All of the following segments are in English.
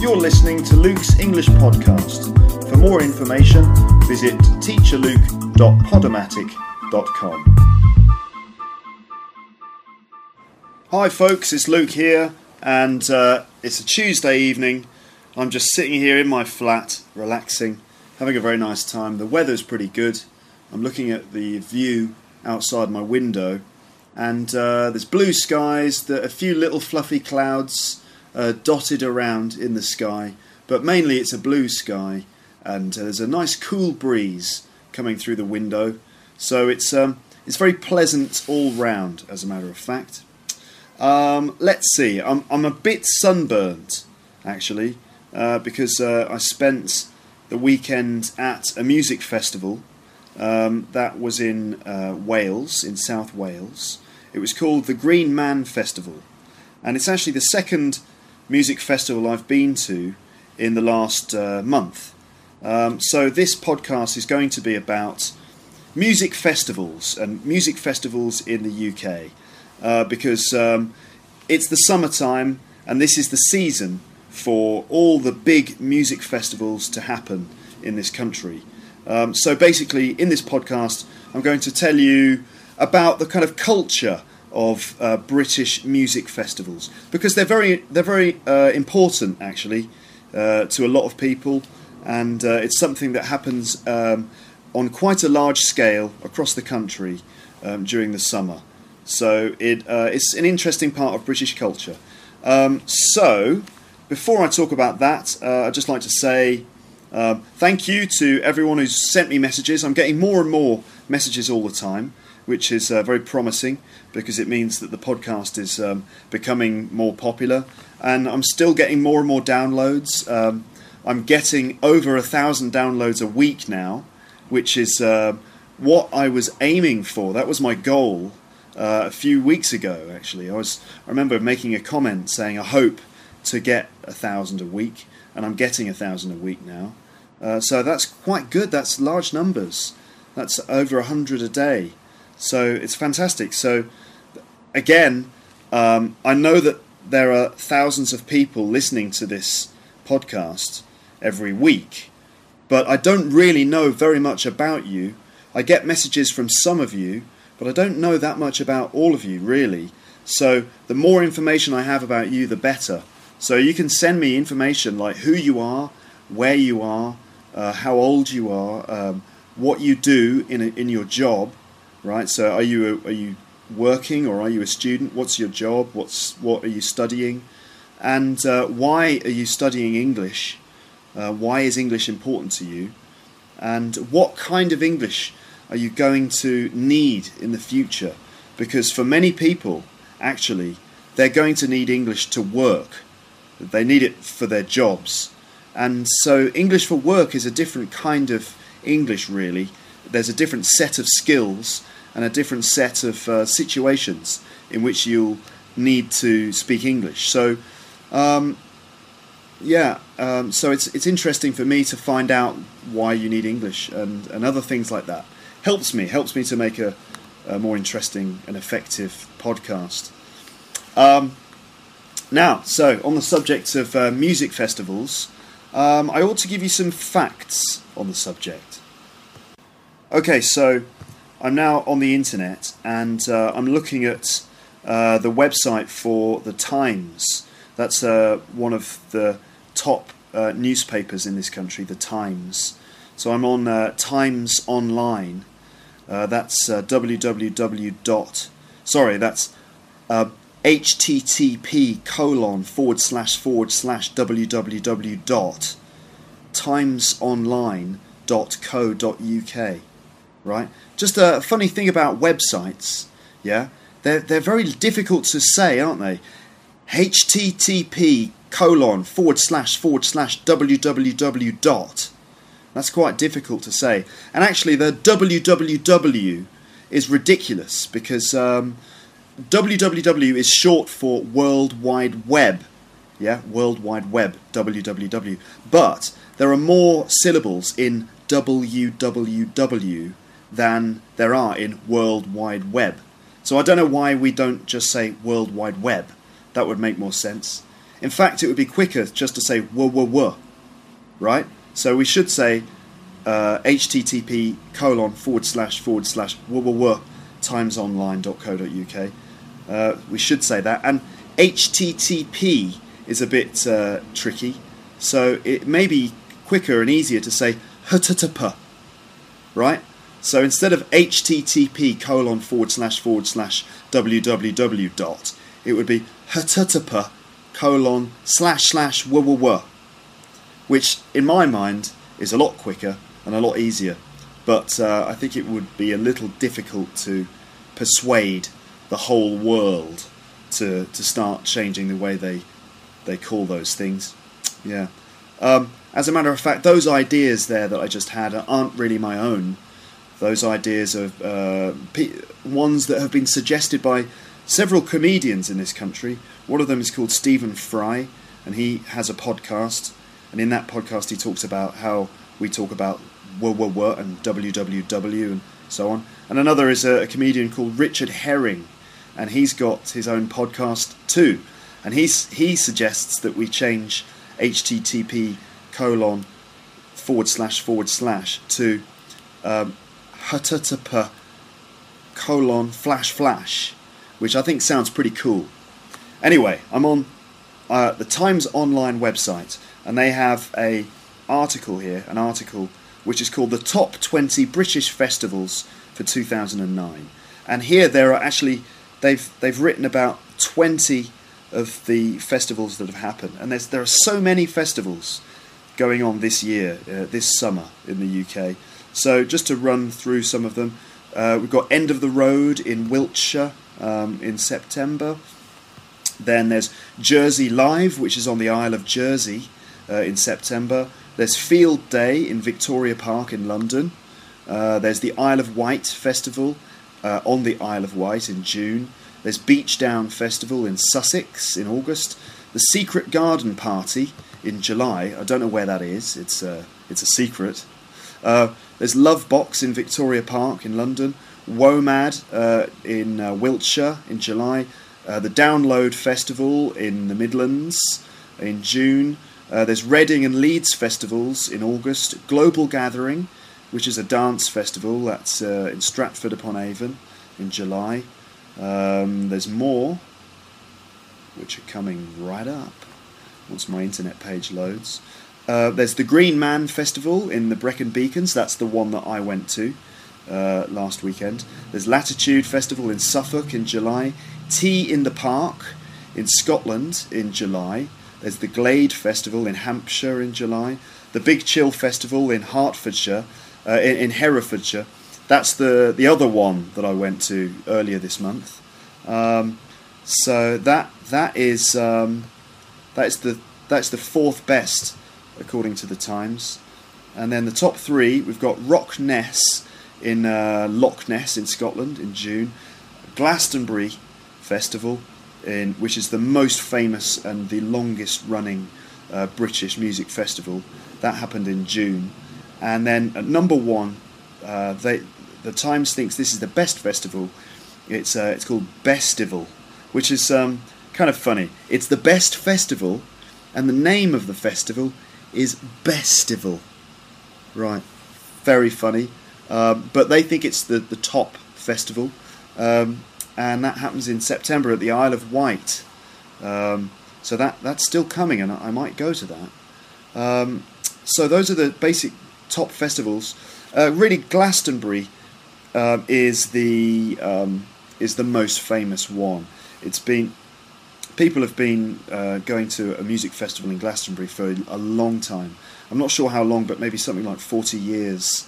You're listening to Luke's English Podcast. For more information, visit teacherluke.podomatic.com. Hi, folks, it's Luke here, and uh, it's a Tuesday evening. I'm just sitting here in my flat, relaxing, having a very nice time. The weather's pretty good. I'm looking at the view outside my window, and uh, there's blue skies, a few little fluffy clouds uh, dotted around in the sky, but mainly it's a blue sky, and uh, there's a nice cool breeze coming through the window. So it's um, it's very pleasant all round, as a matter of fact. Um, let's see. I'm I'm a bit sunburnt, actually, uh, because uh, I spent the weekend at a music festival um, that was in uh, Wales, in South Wales. It was called the Green Man Festival, and it's actually the second music festival I've been to in the last uh, month. Um, so this podcast is going to be about music festivals and music festivals in the UK uh, because um, it's the summertime and this is the season for all the big music festivals to happen in this country. Um, so basically, in this podcast, I'm going to tell you about the kind of culture of uh, British music festivals because they're very they're very uh, important actually uh, to a lot of people, and uh, it's something that happens um, on quite a large scale across the country um, during the summer. So it, uh, it's an interesting part of British culture. Um, so before I talk about that, uh, I'd just like to say um, thank you to everyone who's sent me messages. I'm getting more and more messages all the time, which is uh, very promising because it means that the podcast is um, becoming more popular. And I'm still getting more and more downloads. Um, I'm getting over a thousand downloads a week now, which is uh, what I was aiming for. That was my goal uh, a few weeks ago. Actually, I was. I remember making a comment saying I hope to get a thousand a week, and I'm getting a thousand a week now. Uh, so that's quite good. That's large numbers. That's over a hundred a day. So it's fantastic. So again, um, I know that there are thousands of people listening to this podcast every week, but I don't really know very much about you. I get messages from some of you, but I don't know that much about all of you, really. So the more information I have about you, the better. So you can send me information like who you are, where you are, uh, how old you are, um, what you do in, a, in your job, right? So are you a, are you working or are you a student? What's your job? What's what are you studying? And uh, why are you studying English? Uh, why is English important to you? And what kind of English are you going to need in the future? Because for many people, actually, they're going to need English to work. They need it for their jobs. And so, English for work is a different kind of English, really. There's a different set of skills and a different set of uh, situations in which you'll need to speak English. So, um, yeah, um, so it's it's interesting for me to find out why you need English and, and other things like that. Helps me helps me to make a, a more interesting and effective podcast. Um, now, so on the subject of uh, music festivals, um, I ought to give you some facts on the subject. Okay, so I'm now on the internet and uh, I'm looking at uh, the website for the Times. That's uh, one of the top uh, newspapers in this country, the Times. So I'm on uh, Times Online. that's www. dot sorry, that's http colon forward slash forward slash www dot timesonline.co.uk right? Just a funny thing about websites yeah? They're, they're very difficult to say aren't they? Http colon forward slash forward slash www dot. That's quite difficult to say. And actually the www is ridiculous because um, www is short for World Wide Web. Yeah, World Wide Web, www. But there are more syllables in www than there are in World Wide Web. So I don't know why we don't just say World Wide Web. That would make more sense. In fact, it would be quicker just to say wah, right? So we should say uh, http colon forward slash forward slash wah timesonline.co.uk. Uh, we should say that. And HTTP is a bit uh, tricky, so it may be quicker and easier to say HTTP, right? So instead of HTTP colon forward slash forward slash www dot, it would be HTTP colon slash slash wah, which in my mind is a lot quicker and a lot easier. But uh, I think it would be a little difficult to persuade the whole world to to start changing the way they they call those things. Yeah. Um, as a matter of fact, those ideas there that I just had aren't really my own. Those ideas of uh, ones that have been suggested by several comedians in this country. One of them is called Stephen Fry, and he has a podcast. And in that podcast, he talks about how we talk about wah and www and so on. And another is a, a comedian called Richard Herring, and he's got his own podcast too. And he's, he suggests that we change HTTP colon forward slash forward slash to um, HTTP colon flash flash, which I think sounds pretty cool. Anyway, I'm on uh, the Times Online website, and they have a article here, an article which is called the Top 20 British Festivals for 2009. And here there are actually they've they've written about 20 of the festivals that have happened, and there's there are so many festivals going on this year, uh, this summer in the UK. So just to run through some of them, uh, we've got End of the Road in Wiltshire um, in September. Then there's Jersey Live, which is on the Isle of Jersey uh, in September. There's Field Day in Victoria Park in London. Uh, there's the Isle of Wight Festival uh, on the Isle of Wight in June. There's Beachdown Festival in Sussex in August. The Secret Garden Party in July. I don't know where that is. It's a, uh, it's a secret. There's Lovebox in Victoria Park in London. WOMAD uh, in uh, Wiltshire in July. Uh, the Download Festival in the Midlands in June. Uh, there's Reading and Leeds festivals in August. Global Gathering, which is a dance festival that's uh, in Stratford upon Avon in July. Um, there's more, which are coming right up once my internet page loads. Uh, there's the Green Man Festival in the Brecon Beacons. That's the one that I went to uh, last weekend. There's Latitude Festival in Suffolk in July. T in the Park in Scotland in July. There's the Glade Festival in Hampshire in July. The Big Chill Festival in Hertfordshire, uh, in, in, Herefordshire. That's the the other one that I went to earlier this month. Um, so that that is um, that's the that's the fourth best according to the Times. And then the top three we've got RockNess in uh, Loch Ness in Scotland in June, Glastonbury Festival, in, which is the most famous and the longest running uh, British music festival. That happened in June. And then at number one, uh, they, the Times thinks this is the best festival. It's, uh, it's called Bestival, which is um, kind of funny. It's the best festival, and the name of the festival is Bestival. Right, very funny. Um, but they think it's the, the top festival. Um, and that happens in September at the Isle of Wight. Um, so that that's still coming, and I, might go to that. Um, so those are the basic top festivals. Uh, really, Glastonbury uh, is the um, is the most famous one. It's been people have been uh, going to a music festival in Glastonbury for a long time. I'm not sure how long, but maybe something like 40 years.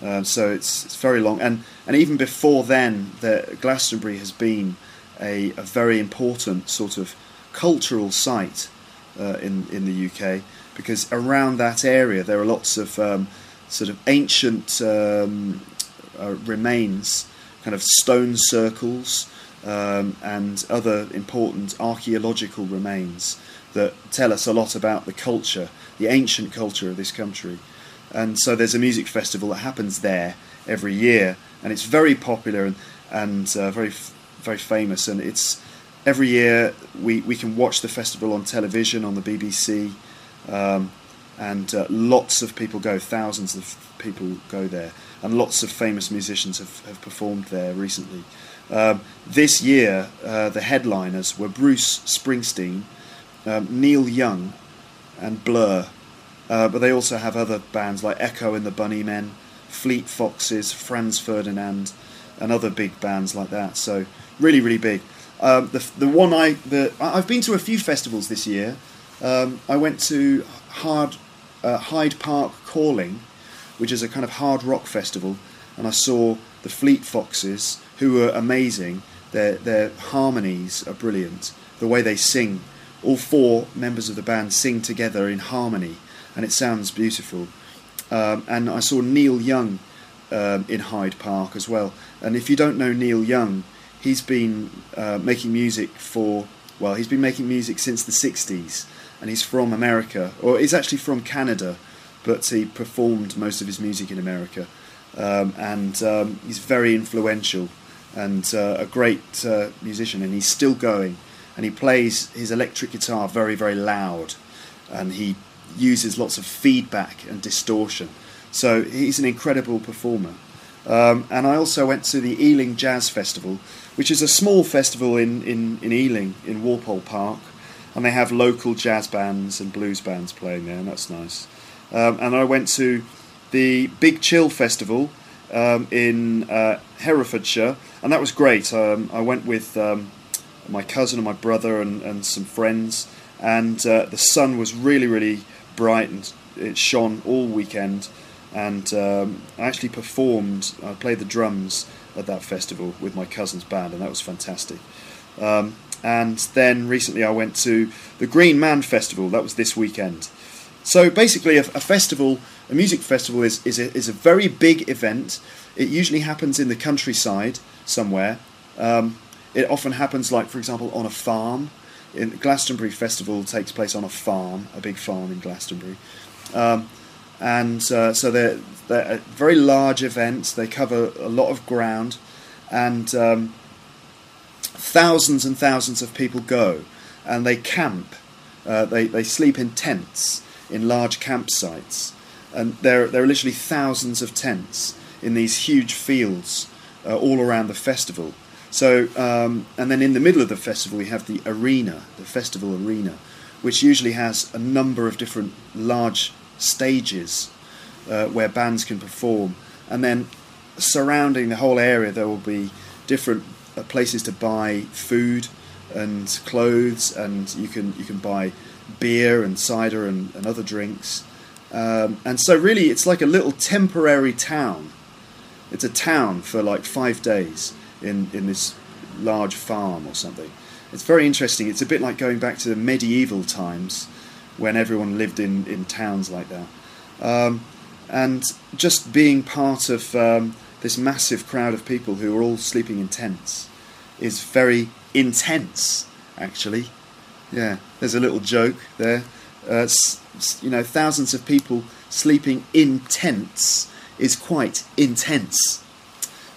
Uh, so it's it's very long, and and even before then, the, Glastonbury has been a, a very important sort of cultural site uh, in in the UK because around that area there are lots of um, sort of ancient um, uh, remains, kind of stone circles, um, and other important archaeological remains that tell us a lot about the culture, the ancient culture of this country and so there's a music festival that happens there every year, and it's very popular and and uh, very very famous, and it's every year we, we can watch the festival on television on the BBC, um, and uh, lots of people go, thousands of people go there, and lots of famous musicians have, have performed there recently. Um, this year, uh, the headliners were Bruce Springsteen, um, Neil Young, and Blur. Uh, but they also have other bands like Echo and the Bunnymen, Fleet Foxes, Franz Ferdinand, and other big bands like that. So really, really big. Um, the the one I the I've been to a few festivals this year. Um, I went to Hard uh, Hyde Park Calling, which is a kind of hard rock festival, and I saw the Fleet Foxes, who were amazing. Their their harmonies are brilliant. The way they sing, all four members of the band sing together in harmony, and it sounds beautiful. Um, and I saw Neil Young um, in Hyde Park as well. And if you don't know Neil Young, he's been uh, making music for well, he's been making music since the '60s, and he's from America, or he's actually from Canada, but he performed most of his music in America, um, and um, he's very influential and uh, a great uh, musician, and he's still going, and he plays his electric guitar very, very loud, and he uses lots of feedback and distortion. So he's an incredible performer. Um, and I also went to the Ealing Jazz Festival, which is a small festival in, in, in Ealing, in Walpole Park. And they have local jazz bands and blues bands playing there, and that's nice. Um, and I went to the Big Chill Festival um, in uh, Herefordshire, and that was great. Um, I went with um, my cousin and my brother and, and some friends, and uh, the sun was really, really bright and it shone all weekend and um, I actually performed. I played the drums at that festival with my cousin's band, and that was fantastic. Um, and then recently, I went to the Green Man Festival. That was this weekend. So basically, a, a festival, a music festival, is is a, is a very big event. It usually happens in the countryside somewhere. Um, it often happens, like for example, on a farm. In Glastonbury Festival takes place on a farm, a big farm in Glastonbury. Um, and uh, so they're, they're very large events. They cover a lot of ground, and um, thousands and thousands of people go, and they camp. Uh, they they sleep in tents in large campsites, and there there are literally thousands of tents in these huge fields uh, all around the festival. So, um, and then in the middle of the festival, we have the arena, the festival arena, which usually has a number of different large stages uh, where bands can perform, and then surrounding the whole area there will be different uh, places to buy food and clothes, and you can you can buy beer and cider and, and other drinks. Um, and so really, it's like a little temporary town. It's a town for like five days in in this large farm or something. It's very interesting. It's a bit like going back to the medieval times when everyone lived in, in towns like that. Um, and just being part of um, this massive crowd of people who are all sleeping in tents is very intense, actually. Yeah, there's a little joke there. Uh, you know, thousands of people sleeping in tents is quite intense.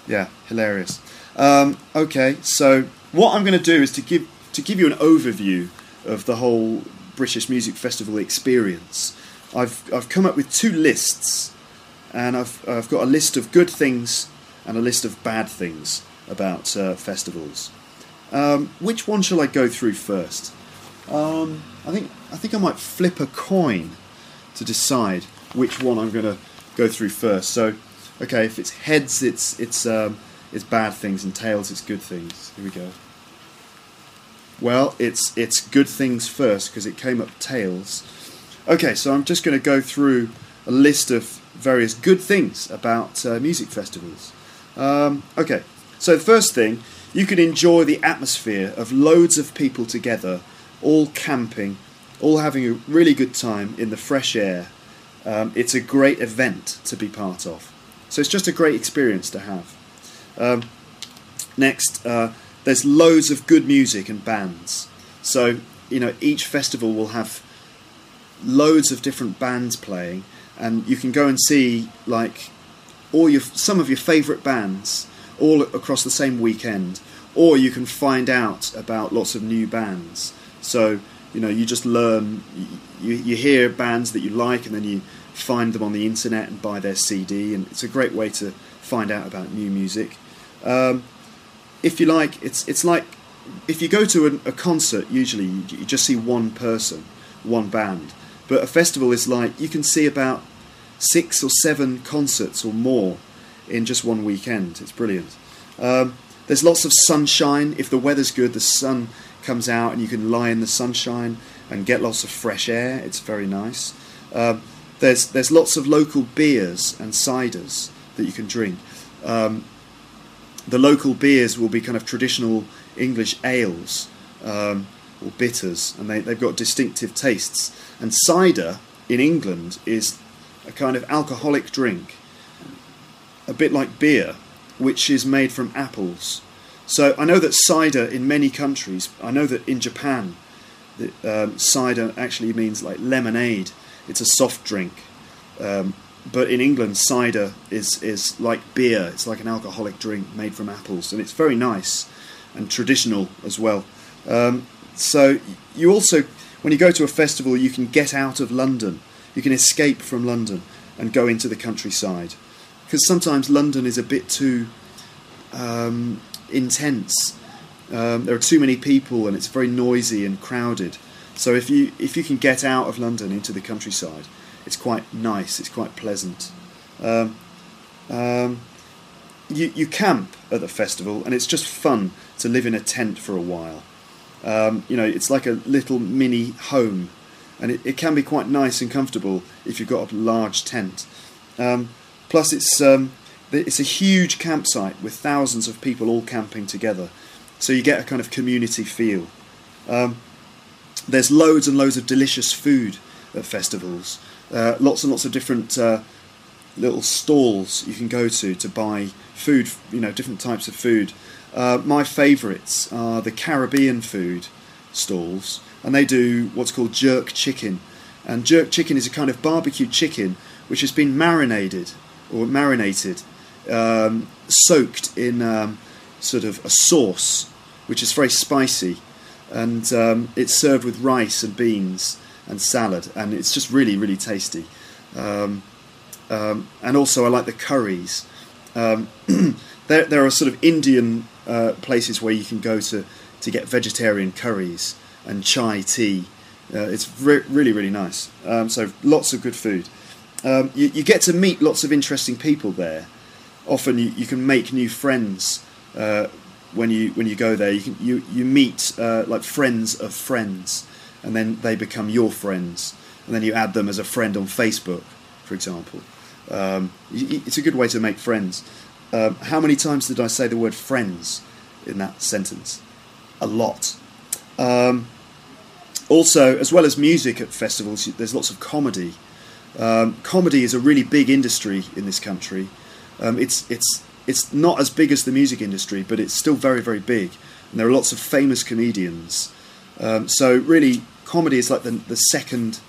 Yeah, hilarious. Um, okay, so what I'm going to do is to give to give you an overview of the whole British Music Festival experience, I've, I've come up with two lists, and I've, I've got a list of good things and a list of bad things about uh, festivals. Um, which one shall I go through first? Um, I think I think I might flip a coin to decide which one I'm going to go through first. So, okay, if it's heads, it's it's um, it's bad things, and tails, it's good things. Here we go. Well, it's it's good things first because it came up tails. Okay, so I'm just going to go through a list of various good things about uh, music festivals. Um, okay, so the first thing, you can enjoy the atmosphere of loads of people together, all camping, all having a really good time in the fresh air. Um, it's a great event to be part of. So it's just a great experience to have. Um, next, uh, there's loads of good music and bands. So, you know, each festival will have loads of different bands playing, and you can go and see like all your some of your favourite bands all across the same weekend, or you can find out about lots of new bands. So you know, you just learn, you, you hear bands that you like, and then you find them on the internet and buy their CD, and it's a great way to find out about new music. Um, if you like, it's it's like if you go to a, a concert, usually you, you just see one person, one band, but a festival is like you can see about six or seven concerts or more in just one weekend. It's brilliant. Um, there's lots of sunshine. If the weather's good, the sun comes out and you can lie in the sunshine and get lots of fresh air. It's very nice. Um, there's there's lots of local beers and ciders that you can drink. Um, the local beers will be kind of traditional English ales um, or bitters, and they, they've got distinctive tastes. And cider in England is a kind of alcoholic drink, a bit like beer, which is made from apples. So I know that cider in many countries, I know that in Japan, um, cider actually means like lemonade. It's a soft drink. Um, but in England, cider is, is like beer. It's like an alcoholic drink made from apples, and it's very nice and traditional as well. Um, so you also, when you go to a festival, you can get out of London. You can escape from London and go into the countryside because sometimes London is a bit too um, intense. Um, there are too many people and it's very noisy and crowded. So if you if you can get out of London into the countryside, it's quite nice. It's quite pleasant. Um, um, you you camp at the festival and it's just fun to live in a tent for a while. Um, you know, it's like a little mini home, and it, it can be quite nice and comfortable if you've got a large tent. Um, plus, it's um, it's a huge campsite with thousands of people all camping together, so you get a kind of community feel. Um, there's loads and loads of delicious food at festivals. Uh, lots and lots of different uh, little stalls you can go to to buy food. You know, different types of food. Uh, my favourites are the Caribbean food stalls, and they do what's called jerk chicken. And jerk chicken is a kind of barbecue chicken which has been marinated or marinated um, soaked in um, sort of a sauce, which is very spicy, and um, it's served with rice and beans and salad, and it's just really, really tasty. Um, um, and also, I like the curries. Um, there, there are sort of Indian uh, places where you can go to to get vegetarian curries and chai tea. Uh, it's re- really, really nice. so, lots of good food. You, you get to meet lots of interesting people there often you, you can make new friends uh, when you when you go there. You can you you meet uh, like friends of friends, and then they become your friends, and then you add them as a friend on Facebook, for example. Um, it's a good way to make friends. Um, how many times did I say the word friends in that sentence? A lot. Um, also, as well as music at festivals, there's lots of comedy. Um, comedy is a really big industry in this country. Um, it's it's it's not as big as the music industry, but it's still very very big, and there are lots of famous comedians. Um, so really, comedy is like the the second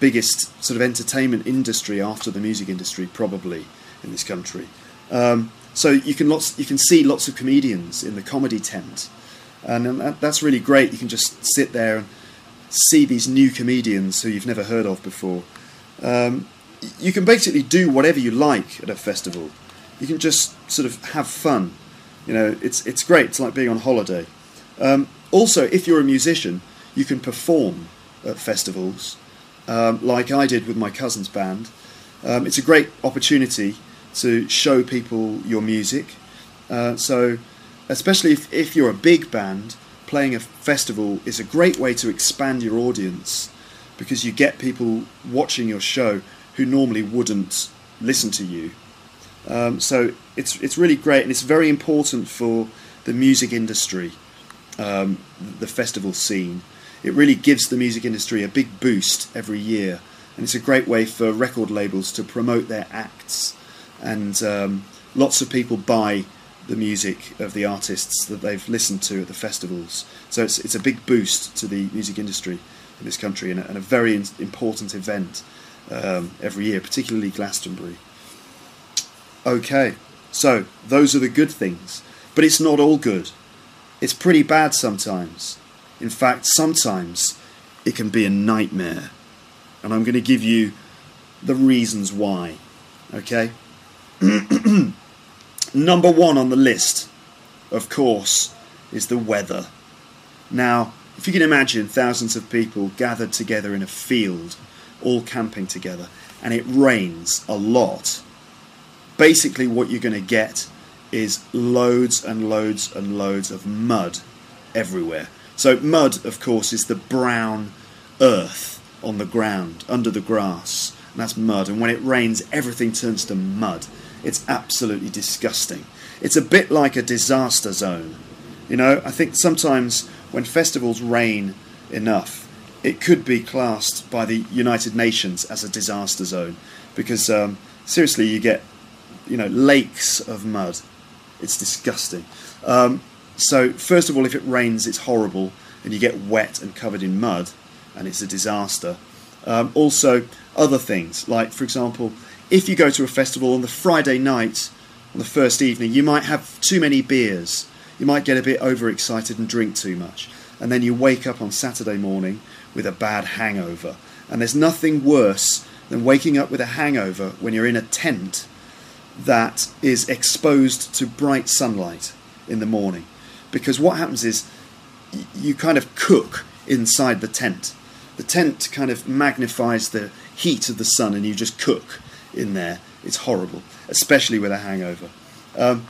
biggest sort of entertainment industry after the music industry, probably in this country. Um, so you can lots you can see lots of comedians in the comedy tent, and that, that's really great. You can just sit there and see these new comedians who you've never heard of before. Um, you can basically do whatever you like at a festival. You can just sort of have fun. You know, it's it's great. It's like being on holiday. Um, also, if you're a musician, you can perform at festivals, um, like I did with my cousin's band. Um, it's a great opportunity to show people your music. Uh, so, especially if, if you're a big band, playing a festival is a great way to expand your audience because you get people watching your show who normally wouldn't listen to you. Um, so it's it's really great, and it's very important for the music industry, um, the festival scene. It really gives the music industry a big boost every year, and it's a great way for record labels to promote their acts. And um, lots of people buy the music of the artists that they've listened to at the festivals. So it's it's a big boost to the music industry in this country, and a, and a very important event um, every year, particularly Glastonbury. Okay, so those are the good things, but it's not all good. it's pretty bad sometimes. In fact, sometimes it can be a nightmare. And I'm going to give you the reasons why. Okay? Number one on the list, of course, is the weather. Now, if you can imagine thousands of people gathered together in a field, all camping together, and it rains a lot, basically what you're going to get is loads and loads and loads of mud everywhere. So, mud, of course, is the brown earth on the ground, under the grass, and that's mud. And when it rains, everything turns to mud. It's absolutely disgusting. It's a bit like a disaster zone. You know, I think sometimes when festivals rain enough, it could be classed by the United Nations as a disaster zone because um, seriously, you get you know lakes of mud. It's disgusting. Um, so first of all, if it rains, it's horrible, and you get wet and covered in mud, and it's a disaster. Um, also, other things like, for example, if you go to a festival on the Friday night, on the first evening, you might have too many beers. You might get a bit overexcited and drink too much. And then you wake up on Saturday morning with a bad hangover. And there's nothing worse than waking up with a hangover when you're in a tent that is exposed to bright sunlight in the morning. Because what happens is you kind of cook inside the tent. The tent kind of magnifies the heat of the sun and you just cook in there. It's horrible, especially with a hangover. Um,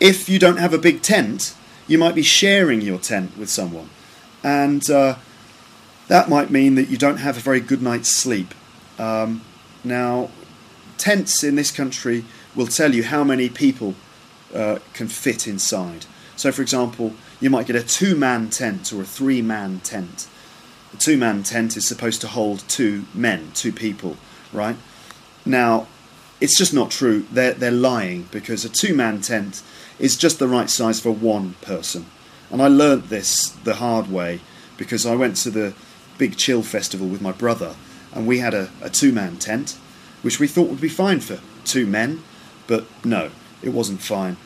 if you don't have a big tent, you might be sharing your tent with someone, and uh, that might mean that you don't have a very good night's sleep. Um, now, tents in this country will tell you how many people uh, can fit inside. So, for example, you might get a two man tent or a three man tent. A two man tent is supposed to hold two men, two people, right? Now, it's just not true. They're, they're lying because a two man tent is just the right size for one person. And I learnt this the hard way because I went to the Big Chill Festival with my brother and we had a, a two man tent, which we thought would be fine for two men, but no, it wasn't fine.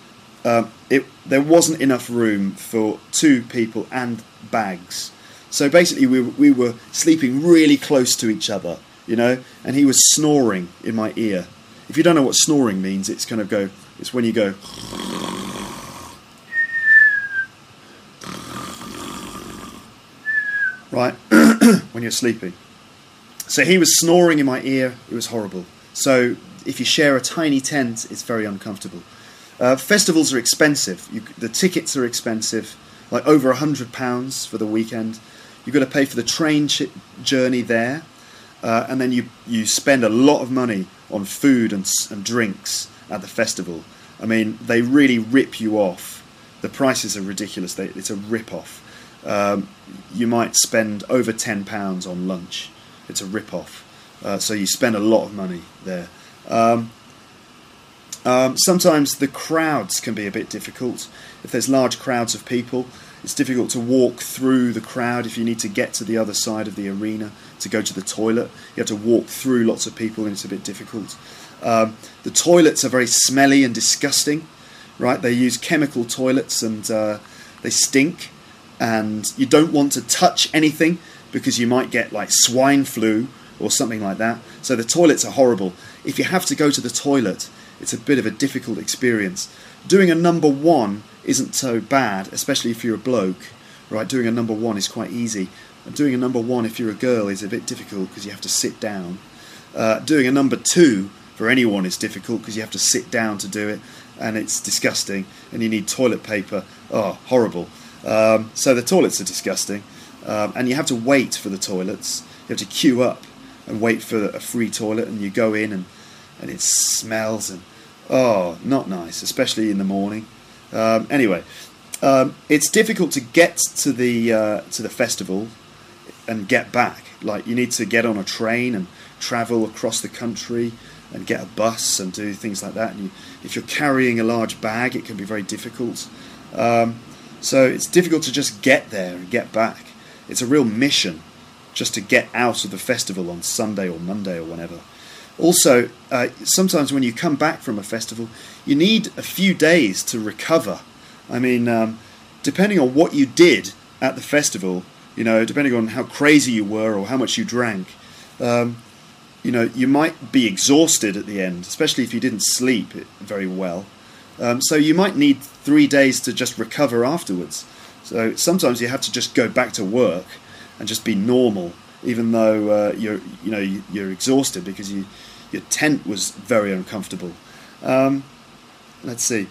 Um, it, there wasn't enough room for two people and bags. So basically, we, we were sleeping really close to each other you know, and he was snoring in my ear. If you don't know what snoring means, it's kind of go, it's when you go. Right, when you're sleeping. So he was snoring in my ear, it was horrible. So if you share a tiny tent, it's very uncomfortable. Uh, festivals are expensive. You, the tickets are expensive, like over a hundred pounds for the weekend. You've got to pay for the train journey there uh, and then you you spend a lot of money on food and, and drinks at the festival. I mean, they really rip you off. The prices are ridiculous. They, it's a rip off. Um, you might spend over ten pounds on lunch. It's a rip off. Uh, so you spend a lot of money there. Um, um, sometimes the crowds can be a bit difficult. If there's large crowds of people, it's difficult to walk through the crowd if you need to get to the other side of the arena to go to the toilet. You have to walk through lots of people, and it's a bit difficult. Um, the toilets are very smelly and disgusting, right? They use chemical toilets and uh, they stink, and you don't want to touch anything because you might get like swine flu or something like that. So the toilets are horrible. If you have to go to the toilet, it's a bit of a difficult experience. Doing a number one isn't so bad, especially if you're a bloke. Right, doing a number one is quite easy. Doing a number one if you're a girl is a bit difficult because you have to sit down. Uh, doing a number two for anyone is difficult because you have to sit down to do it, and it's disgusting. And you need toilet paper. Oh, horrible. Um, so the toilets are disgusting, um, and you have to wait for the toilets. You have to queue up and wait for a free toilet, and you go in and and it smells and oh, not nice, especially in the morning. Um, anyway, um, it's difficult to get to the uh, to the festival and get back. Like you need to get on a train and travel across the country and get a bus and do things like that. And you, if you're carrying a large bag, it can be very difficult. Um, so it's difficult to just get there and get back. It's a real mission just to get out of the festival on Sunday or Monday or whenever. Also, uh, sometimes when you come back from a festival, you need a few days to recover. I mean, um, depending on what you did at the festival, you know, depending on how crazy you were or how much you drank, um, you know, you might be exhausted at the end, especially if you didn't sleep very well. Um, so you might need three days to just recover afterwards. So sometimes you have to just go back to work and just be normal, even though uh, you're, you know, you're exhausted because you, your tent was very uncomfortable. Um, let's see.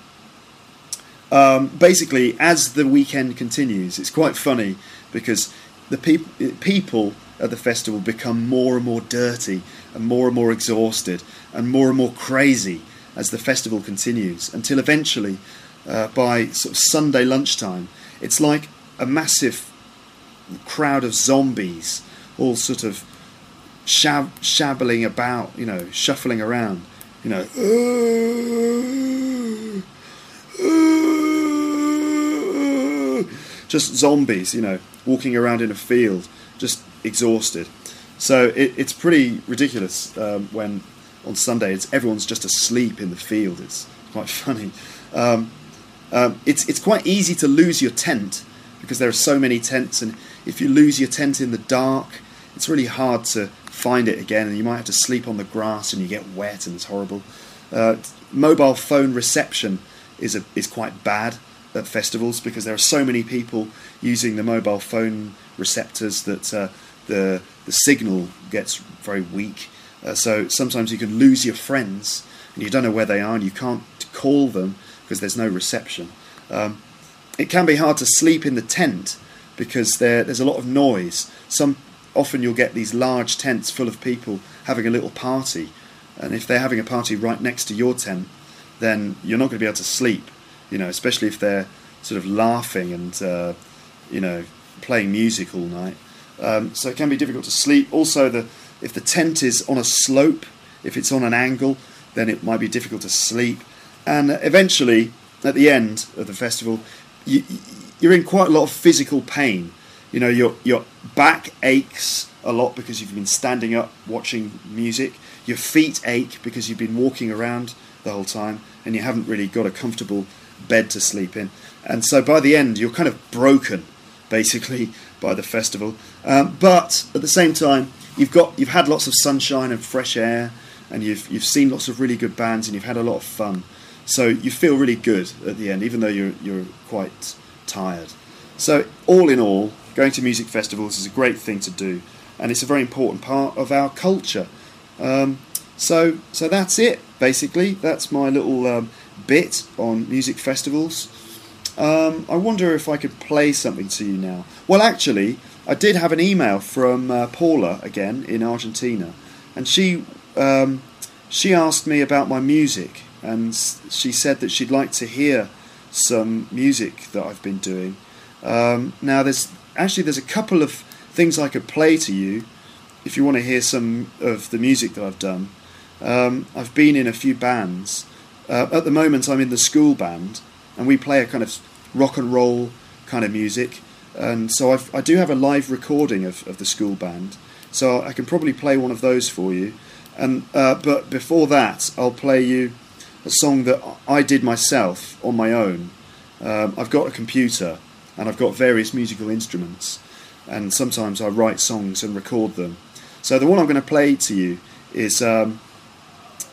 Um, basically, as the weekend continues, it's quite funny because the peop- people at the festival become more and more dirty and more and more exhausted and more and more crazy as the festival continues until eventually, uh, by sort of Sunday lunchtime, it's like a massive crowd of zombies all sort of shab- shabbling about, you know, shuffling around, you know. Just zombies, you know, walking around in a field, just exhausted. So it, it's pretty ridiculous um, when on Sunday it's everyone's just asleep in the field. It's quite funny. Um, um, it's it's quite easy to lose your tent because there are so many tents, and if you lose your tent in the dark, it's really hard to find it again, and you might have to sleep on the grass, and you get wet, and it's horrible. Uh, mobile phone reception is a, is quite bad at festivals because there are so many people using the mobile phone receptors that uh, the the signal gets very weak. Uh, so sometimes you can lose your friends and you don't know where they are and you can't call them because there's no reception. Um, it can be hard to sleep in the tent because there, there's a lot of noise. Some often you'll get these large tents full of people having a little party, and if they're having a party right next to your tent, then you're not going to be able to sleep. You know, especially if they're sort of laughing and uh, you know playing music all night. Um, so it can be difficult to sleep. Also, the if the tent is on a slope, if it's on an angle, then it might be difficult to sleep. And eventually, at the end of the festival, you, you're in quite a lot of physical pain. You know, your your back aches a lot because you've been standing up watching music. Your feet ache because you've been walking around the whole time and you haven't really got a comfortable bed to sleep in. And so by the end, you're kind of broken, basically, by the festival. Um, but at the same time, you've got you've had lots of sunshine and fresh air, and you've you've seen lots of really good bands, and you've had a lot of fun. So you feel really good at the end, even though you're you're quite tired. So all in all, going to music festivals is a great thing to do, and it's a very important part of our culture. Um, so so that's it basically. That's my little um, bit on music festivals. Um, I wonder if I could play something to you now. Well, actually, I did have an email from uh, Paula again in Argentina, and she um, she asked me about my music, and she said that she'd like to hear some music that I've been doing. Um, now, there's actually there's a couple of things I could play to you if you want to hear some of the music that I've done. Um, I've been in a few bands. Uh, at the moment, I'm in the school band, and we play a kind of rock and roll kind of music. And so I've, i do have a live recording of, of the school band, so I can probably play one of those for you. And uh, but before that, I'll play you a song that I did myself on my own. Um, I've got a computer and I've got various musical instruments, and sometimes I write songs and record them. So the one I'm going to play to you is um,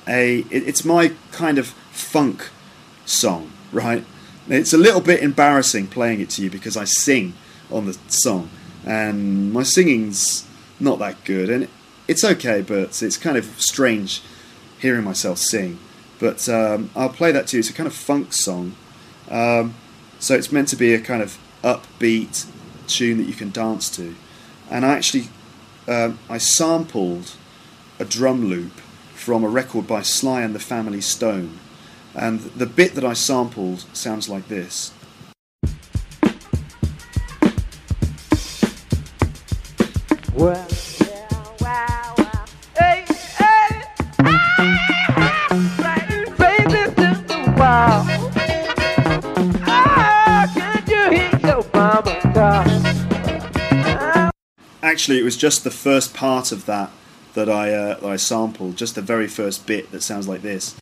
a it, it's my kind of funk song, right? It's a little bit embarrassing playing it to you because I sing on the song, and my singing's not that good, and it's okay, but it's kind of strange hearing myself sing. But um, I'll play that to you. It's a kind of funk song, um, so it's meant to be a kind of upbeat tune that you can dance to, and I actually um, I sampled a drum loop from a record by Sly and the Family Stone and the bit that I sampled sounds like this. Well, It was just the first part of that that I uh, that I sampled, just the very first bit that sounds like this.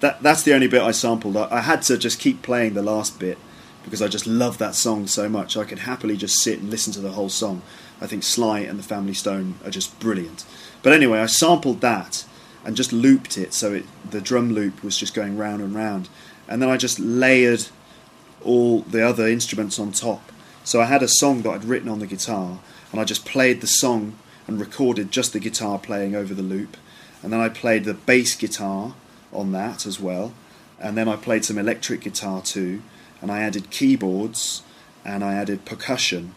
That that's the only bit I sampled. I, I had to just keep playing the last bit because I just love that song so much. I could happily just sit and listen to the whole song. I think Sly and the Family Stone are just brilliant. But anyway, I sampled that and just looped it so it the drum loop was just going round and round, and then I just layered all the other instruments on top. So I had a song that I'd written on the guitar, and I just played the song and recorded just the guitar playing over the loop, and then I played the bass guitar on that as well, and then I played some electric guitar too, and I added keyboards and I added percussion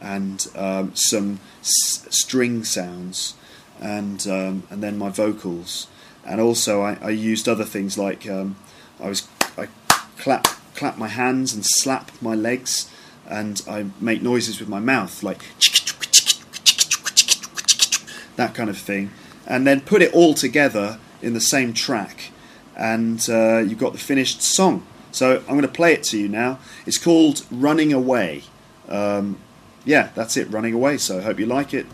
and um, some string sounds and um, and then my vocals. And also I, I used other things like um, I was I clap clap my hands and slap my legs and I make noises with my mouth like that kind of thing and then put it all together in the same track and uh, you've got the finished song so I'm going to play it to you now. It's called Running Away. Um, yeah, that's it, Running Away. So I hope you like it.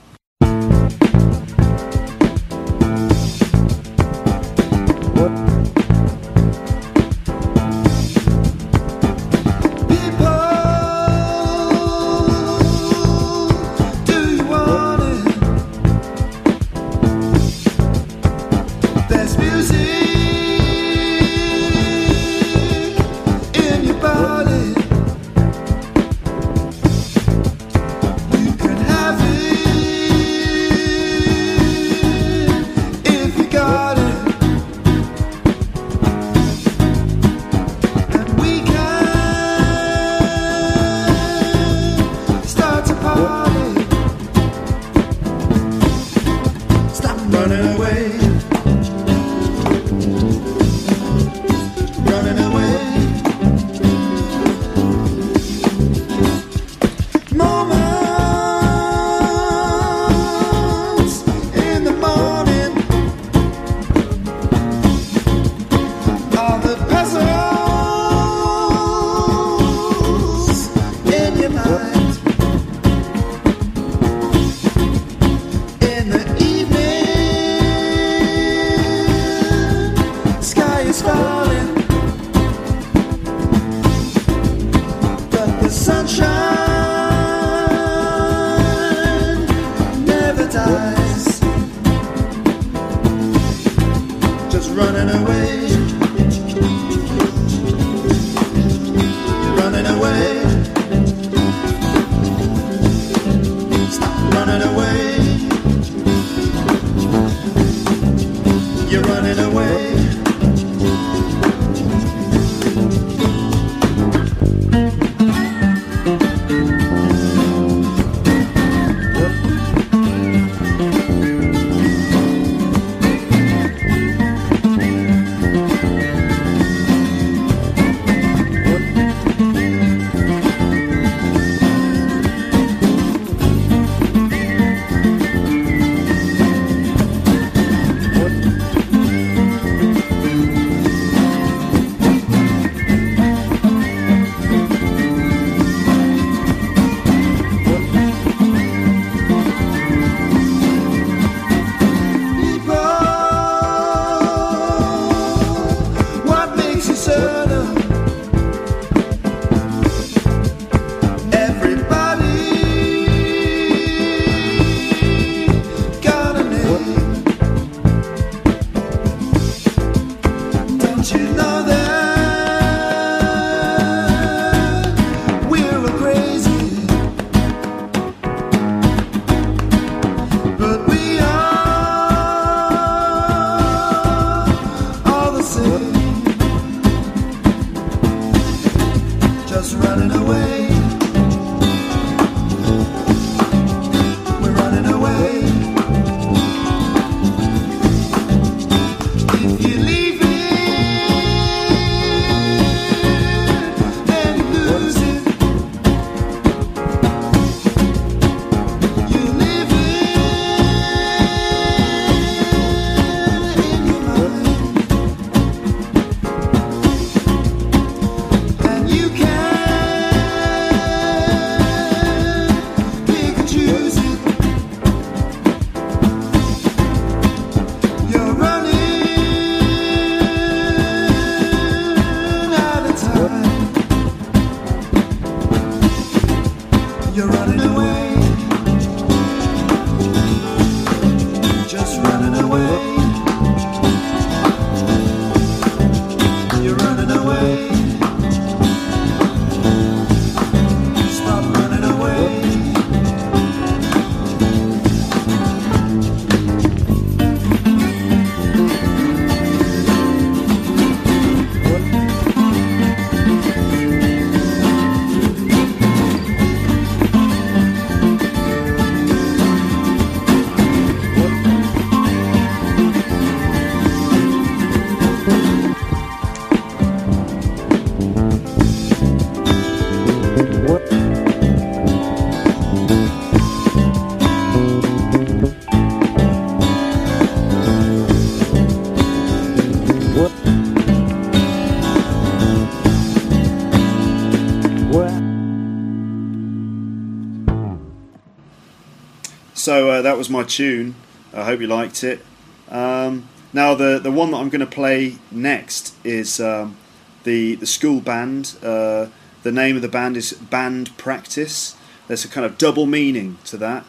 So uh, that was my tune. I hope you liked it. Um, now the the one that I'm going to play next is um, the the school band. Uh, the name of the band is Band Practice. There's a kind of double meaning to that.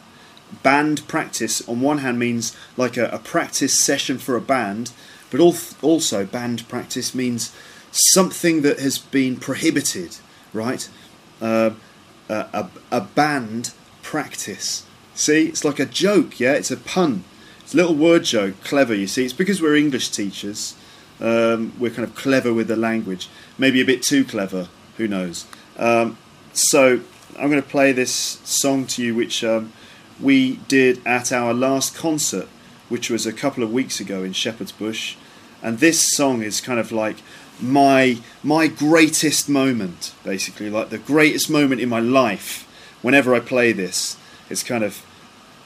Band practice on one hand means like a, a practice session for a band, but also banned practice means something that has been prohibited, right? Uh, a, a, a banned practice. See, it's like a joke, yeah? It's a pun. It's a little word joke, clever, you see. It's because we're English teachers. Um, we're kind of clever with the language. Maybe a bit too clever, who knows. Um, so I'm going to play this song to you, which um, we did at our last concert, which was a couple of weeks ago in Shepherd's Bush. And this song is kind of like my my greatest moment, basically, like the greatest moment in my life. Whenever I play this, it's kind of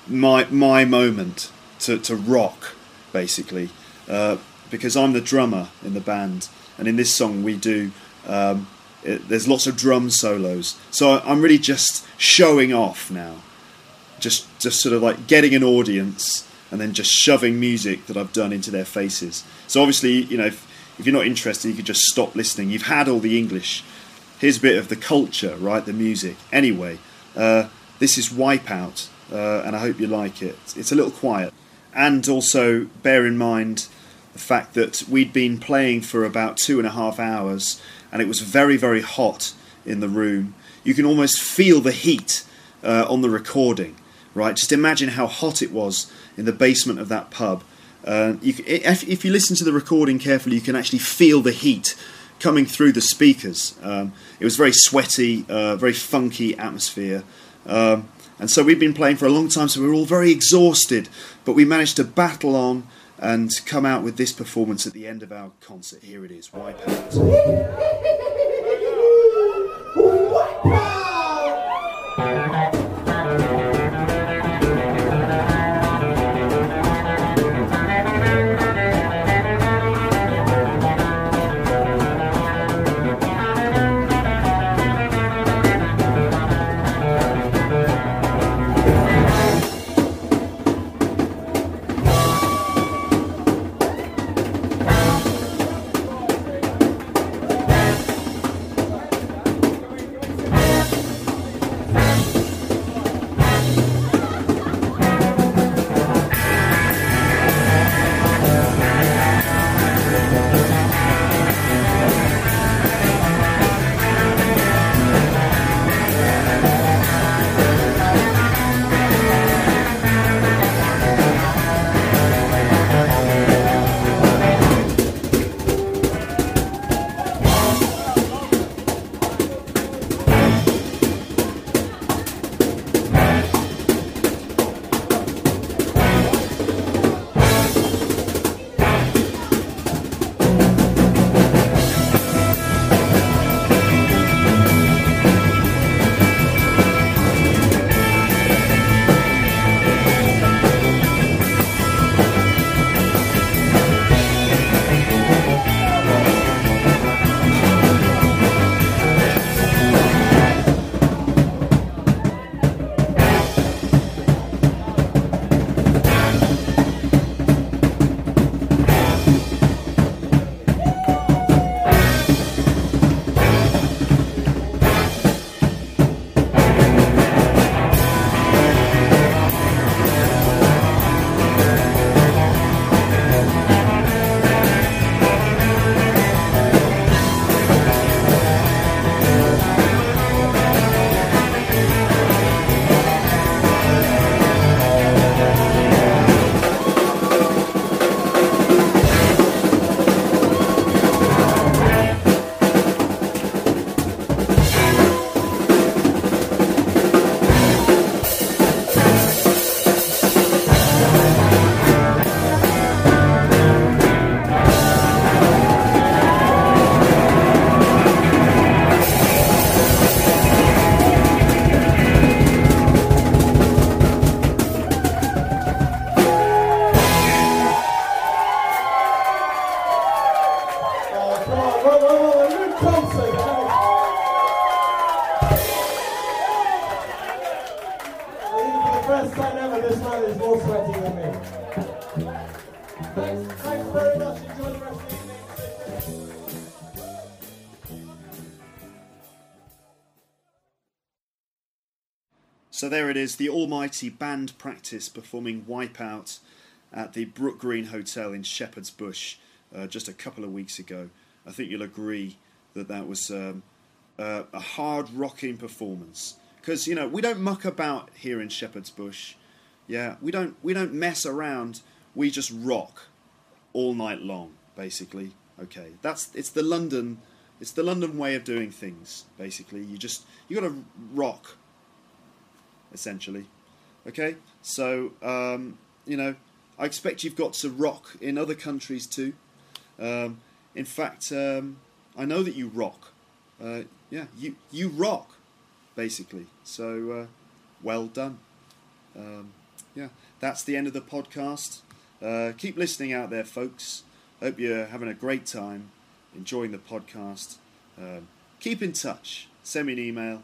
my my moment to, to rock, basically, uh, because I'm the drummer in the band, and in this song we do. Um, it, there's lots of drum solos, so I'm really just showing off now, just just sort of like getting an audience and then just shoving music that I've done into their faces. So obviously, you know, if, if you're not interested, you could just stop listening. You've had all the English. Here's a bit of the culture, right? The music. Anyway, uh, this is Wipeout, uh, and I hope you like it. It's a little quiet. And also bear in mind the fact that we'd been playing for about two and a half hours, and it was very, very hot in the room. You can almost feel the heat uh, on the recording, right? Just imagine how hot it was in the basement of that pub. Uh, you, if, if you listen to the recording carefully, you can actually feel the heat coming through the speakers. Um, it was very sweaty, uh, very funky atmosphere. Um, and so we've been playing for a long time, so we're all very exhausted. But we managed to battle on and come out with this performance at the end of our concert. Here it is, Wipeout. There it is, the almighty band practice performing Wipeout at the Brook Green Hotel in Shepherd's Bush uh, just a couple of weeks ago. I think you'll agree that that was um, uh, a hard rocking performance because you know we don't muck about here in Shepherd's Bush. Yeah, we don't we don't mess around. We just rock all night long, basically. Okay, that's it's the London it's the London way of doing things. Basically, you just you got to rock essentially. Okay, so um, you know, I expect you've got to rock in other countries too. Um, in fact, um, I know that you rock. Uh, yeah, you you rock, basically. So uh, well done. Um, yeah, that's the end of the podcast. Uh, keep listening out there, folks. Hope you're having a great time, enjoying the podcast. Um, keep in touch. Send me an email,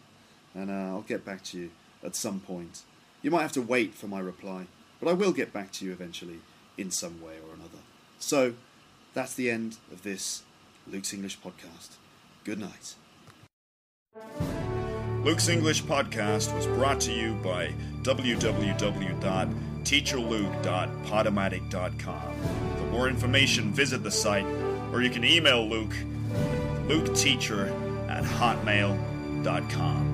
and uh, I'll get back to you at some point. You might have to wait for my reply, but I will get back to you eventually in some way or another. So, that's the end of this Luke's English podcast. Good night. Luke's English podcast was brought to you by www.teacherluke.podomatic.com. For more information, visit the site, or you can email Luke, luketeacher at hotmail.com.